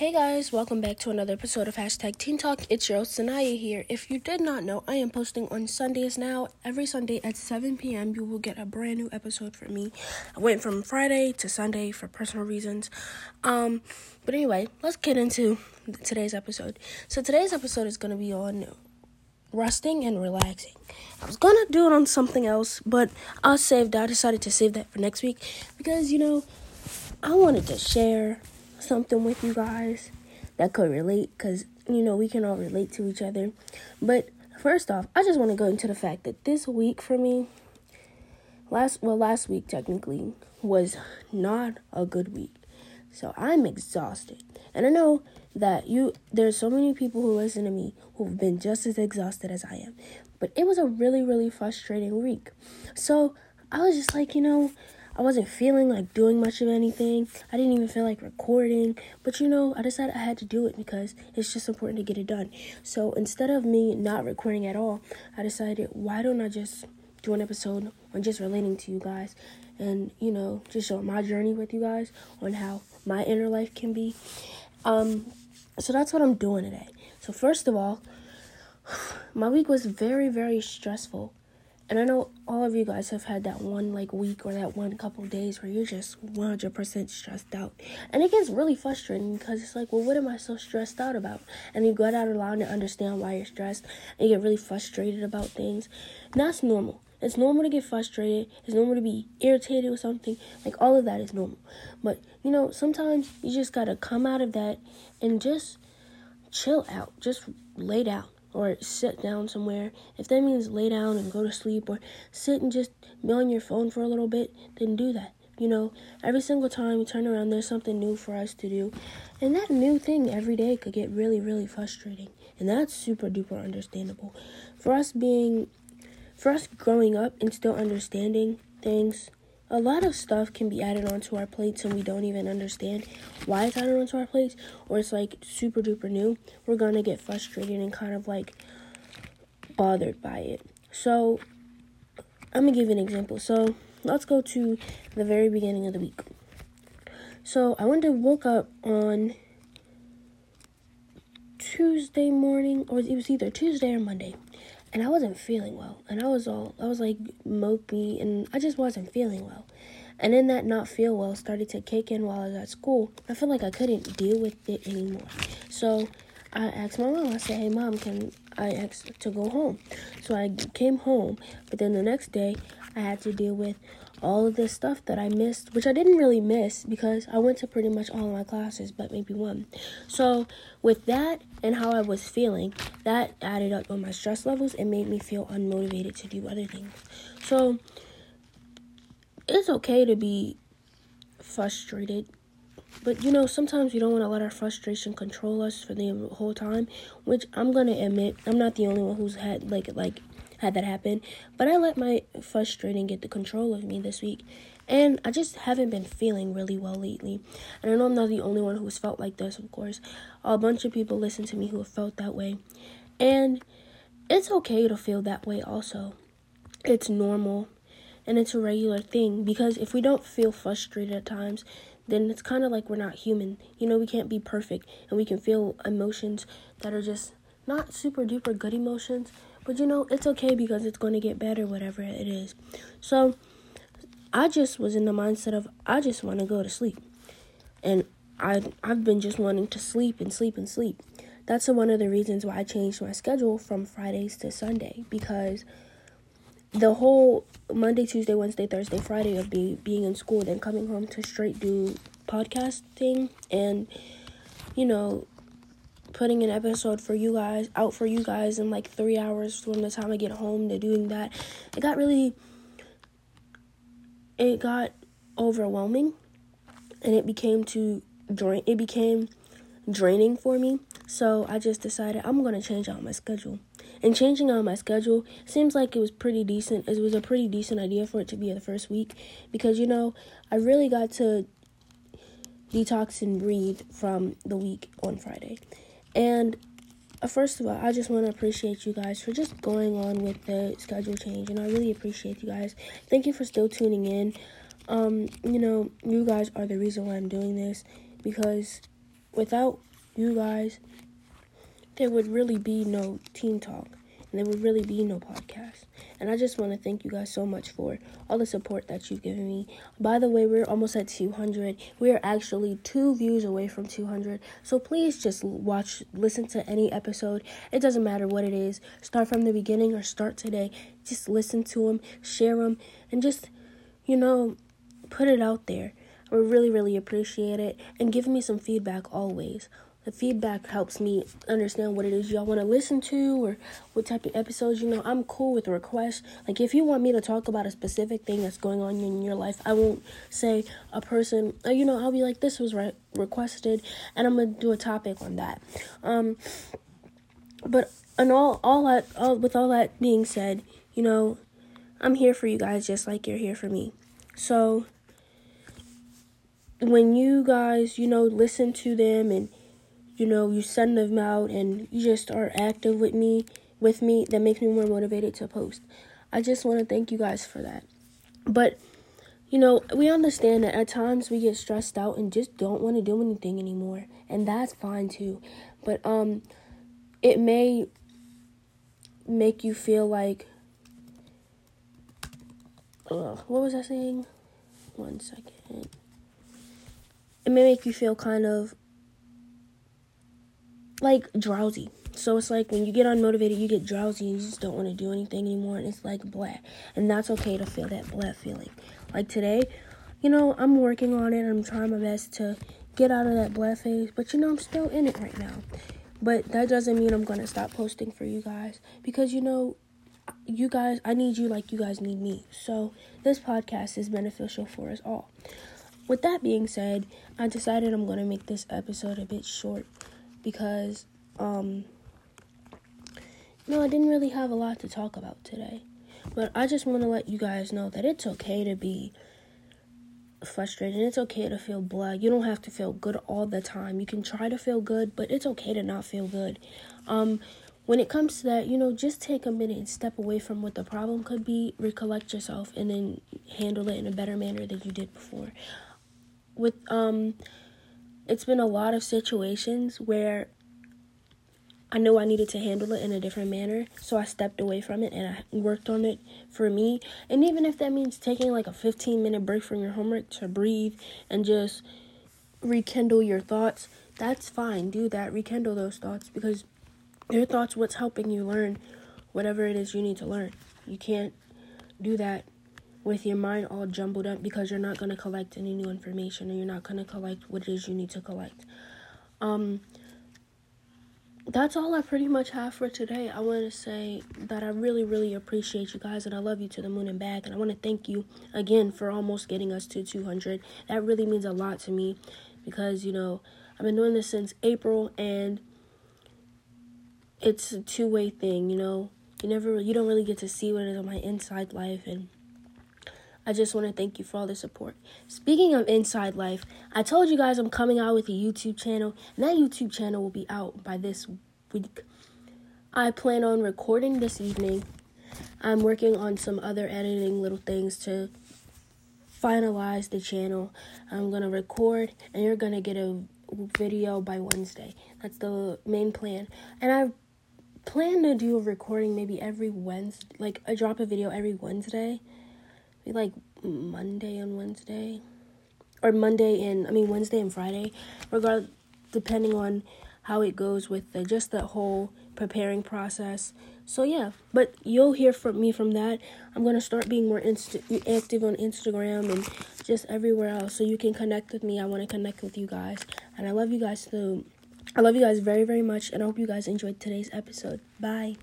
Hey guys, welcome back to another episode of Hashtag Teen Talk. It's your host Sanaya here. If you did not know, I am posting on Sundays now. Every Sunday at 7 p.m., you will get a brand new episode from me. I went from Friday to Sunday for personal reasons. Um, but anyway, let's get into today's episode. So today's episode is going to be on resting and relaxing. I was gonna do it on something else, but I saved. I decided to save that for next week because you know I wanted to share something with you guys that could relate because, you know, we can all relate to each other. But first off, I just want to go into the fact that this week for me, last, well, last week technically, was not a good week. So I'm exhausted. And I know that you there's so many people who listen to me who've been just as exhausted as I am. But it was a really, really frustrating week. So I was just like, you know, I wasn't feeling like doing much of anything. I didn't even feel like recording. But you know, I decided I had to do it because it's just important to get it done. So instead of me not recording at all, I decided, why don't I just do an episode on just relating to you guys and, you know, just show my journey with you guys on how my inner life can be. Um, so that's what I'm doing today. So, first of all, my week was very, very stressful. And I know all of you guys have had that one like week or that one couple days where you're just 100% stressed out. And it gets really frustrating because it's like, well, what am I so stressed out about? And you get out aloud to understand why you're stressed and you get really frustrated about things. And that's normal. It's normal to get frustrated. It's normal to be irritated with something. Like all of that is normal. But you know, sometimes you just gotta come out of that and just chill out. Just lay down or sit down somewhere. If that means lay down and go to sleep or sit and just be on your phone for a little bit, then do that. You know, every single time we turn around, there's something new for us to do. And that new thing every day could get really, really frustrating. And that's super duper understandable. For us being, for us growing up and still understanding things a lot of stuff can be added onto our plates and we don't even understand why it's added onto our plates or it's like super duper new. We're gonna get frustrated and kind of like bothered by it. So i'm gonna give you an example. So let's go to the very beginning of the week. So i went to woke up on tuesday morning or it was either tuesday or monday and I wasn't feeling well. And I was all, I was like mopey, and I just wasn't feeling well. And then that not feel well started to kick in while I was at school. I felt like I couldn't deal with it anymore. So I asked my mom, I said, hey, mom, can I asked to go home? So I came home, but then the next day I had to deal with all of this stuff that I missed, which I didn't really miss because I went to pretty much all of my classes, but maybe one. So, with that and how I was feeling, that added up on my stress levels and made me feel unmotivated to do other things. So, it's okay to be frustrated, but you know, sometimes we don't want to let our frustration control us for the whole time, which I'm gonna admit, I'm not the only one who's had like like had that happen. But I let my frustrating get the control of me this week. And I just haven't been feeling really well lately. And I know I'm not the only one who's felt like this, of course. A bunch of people listen to me who have felt that way. And it's okay to feel that way also. It's normal and it's a regular thing because if we don't feel frustrated at times, then it's kind of like we're not human. You know, we can't be perfect and we can feel emotions that are just not super duper good emotions, but you know, it's okay because it's going to get better, whatever it is. So I just was in the mindset of I just want to go to sleep. And I I've been just wanting to sleep and sleep and sleep. That's one of the reasons why I changed my schedule from Fridays to Sunday because the whole Monday, Tuesday, Wednesday, Thursday, Friday of be, being in school, then coming home to straight do podcasting and you know putting an episode for you guys out for you guys in like three hours from the time I get home to doing that. It got really it got overwhelming and it became too drain it became draining for me. So I just decided I'm gonna change out my schedule. And changing out my schedule seems like it was pretty decent. It was a pretty decent idea for it to be the first week because you know I really got to detox and breathe from the week on Friday. And uh, first of all, I just want to appreciate you guys for just going on with the schedule change, and I really appreciate you guys. Thank you for still tuning in. Um, you know, you guys are the reason why I'm doing this because without you guys, there would really be no Teen Talk and there would really be no podcast. And I just want to thank you guys so much for all the support that you've given me. By the way, we're almost at 200. We are actually two views away from 200. So please just watch, listen to any episode. It doesn't matter what it is. Start from the beginning or start today. Just listen to them, share them, and just, you know, put it out there. I really, really appreciate it. And give me some feedback always the feedback helps me understand what it is y'all want to listen to or what type of episodes you know i'm cool with requests like if you want me to talk about a specific thing that's going on in your life i won't say a person uh, you know i'll be like this was re- requested and i'm gonna do a topic on that. Um but and all all that all with all that being said you know i'm here for you guys just like you're here for me. So when you guys you know listen to them and you know, you send them out and you just are active with me, with me, that makes me more motivated to post. I just want to thank you guys for that. But you know, we understand that at times we get stressed out and just don't want to do anything anymore, and that's fine too. But um it may make you feel like uh, what was I saying? One second. It may make you feel kind of like drowsy. So it's like when you get unmotivated, you get drowsy and you just don't want to do anything anymore. And it's like blah. And that's okay to feel that blah feeling. Like today, you know, I'm working on it. I'm trying my best to get out of that blah phase. But you know, I'm still in it right now. But that doesn't mean I'm to stop posting for you guys. Because, you know, you guys, I need you like you guys need me. So this podcast is beneficial for us all. With that being said, I decided I'm to make this episode a bit short because um no, I didn't really have a lot to talk about today. But I just want to let you guys know that it's okay to be frustrated. It's okay to feel blah. You don't have to feel good all the time. You can try to feel good, but it's okay to not feel good. Um when it comes to that, you know, just take a minute and step away from what the problem could be, recollect yourself and then handle it in a better manner than you did before. With um it's been a lot of situations where I know I needed to handle it in a different manner, so I stepped away from it and I worked on it for me. And even if that means taking like a 15 minute break from your homework to breathe and just rekindle your thoughts, that's fine. Do that, rekindle those thoughts because your thoughts what's helping you learn whatever it is you need to learn. You can't do that with your mind all jumbled up because you're not going to collect any new information and you're not going to collect what it is you need to collect. Um, that's all I pretty much have for today. I want to say that I really, really appreciate you guys and I love you to the moon and back. And I want to thank you again for almost getting us to 200. That really means a lot to me because, you know, I've been doing this since April and it's a two way thing, you know. You never, you don't really get to see what is on my inside life and I just want to thank you for all the support. Speaking of Inside Life, I told you guys I'm coming out with a YouTube channel, and that YouTube channel will be out by this week. I plan on recording this evening. I'm working on some other editing little things to finalize the channel. I'm going to record, and you're going to get a video by Wednesday. That's the main plan. And I plan to do a recording maybe every Wednesday, like I drop a video every Wednesday like Monday and Wednesday, or Monday and I mean Wednesday and Friday, regard depending on how it goes with the, just the whole preparing process. So yeah, but you'll hear from me from that. I'm gonna start being more inst- active on Instagram and just everywhere else, so you can connect with me. I want to connect with you guys, and I love you guys too. I love you guys very very much, and I hope you guys enjoyed today's episode. Bye.